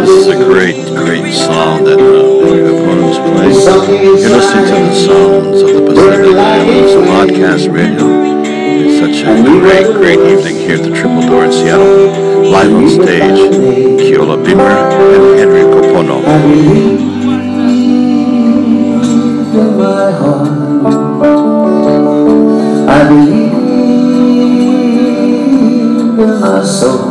This is a great, great song that uh, Henry Kapono's playing. You're listening to the sounds of the Pacific Islands Podcast Radio. It's such a great, great evening here at the Triple Door in Seattle. Live on stage, Keola Beamer and Henry Kapono. I believe in my heart. I believe in my soul.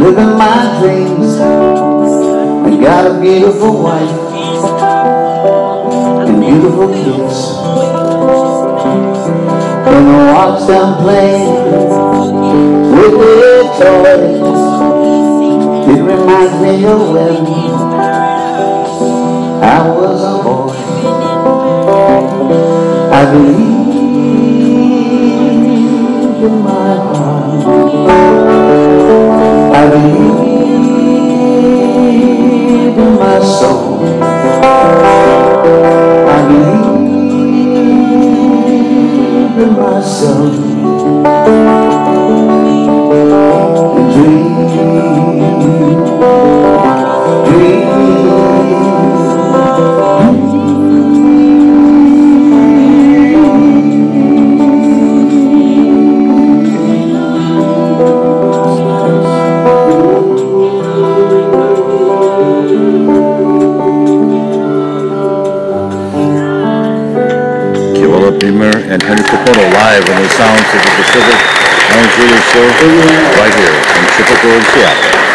living my dreams. I got a beautiful wife and beautiful kids. I watch them play with their toys, it reminds me of when I was a boy. I believe in my heart. I believe in myself. Beamer and Henry Kapono live in the sounds of the Pacific Islands Radio Show right here in Seattle.